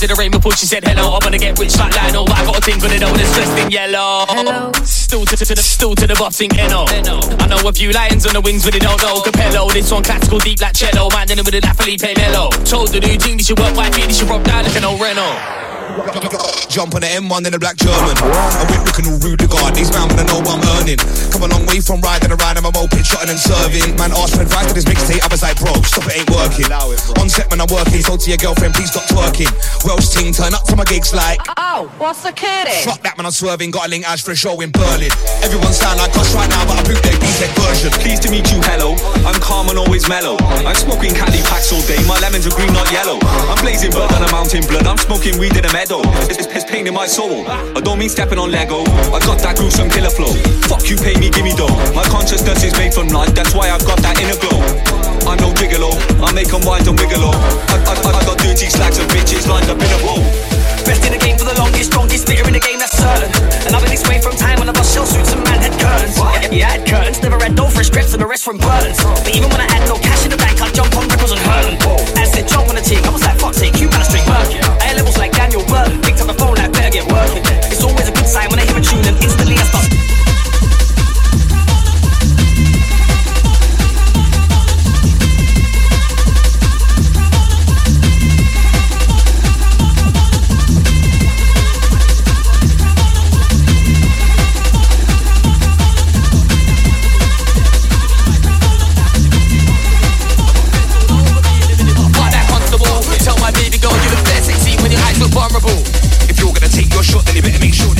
To the rain before she said hello. I'm gonna get rich like Lionel, but I got a thing for the know that's dressed in yellow. Hello. Still to, to, to the still to the boss sing Eno. I know a few lions on the wings, but they don't know Capello. This one classical deep like cello, man, then with that Felipe Melo. Told the new thing, this should work, why feed, this should rock down like an old Renault. Jump on the M1 in a black German. I whip looking all rude regard. These man wanna know what I'm earning. Come a long way from riding around in my moped, shotting and serving. Man asked for advice to this mixtape. I was like, bro, stop it, ain't working. On set when I'm working, so to your girlfriend, please stop twerking. Welsh team turn up to my gigs like. Oh, what's the kitty? Fuck that man, I'm swerving. Got a link Ash for a show in Berlin. Everyone sound like us right now, but I boot their BZ version. Pleased to meet you, hello. I'm calm and always mellow. I'm smoking Cali packs all day. My lemons are green, not yellow. I'm blazing blood on a mountain blood. I'm smoking weed in a meadow. It's, it's, it's pain in my soul. I don't mean stepping on Lego. I got that gruesome killer flow. Fuck you, pay me, give me dough. My consciousness is made from light, that's why I've got that inner glow. I'm no gigolo, I make them wind and wiggle. I, I, I got dirty slacks and bitches lined up in a row. Best in the game for the longest, strongest spitter in the game, that's certain. And I've been this way from time Yeah, I had curtains, never had dough for scripts and the rest from burdens. But even when I had no cash in the bank, I'd jump on ripples and hurl them. I said jump on the team, I was like, fuck's sake, you man straight. I had levels like Daniel Burton, your then you better make sure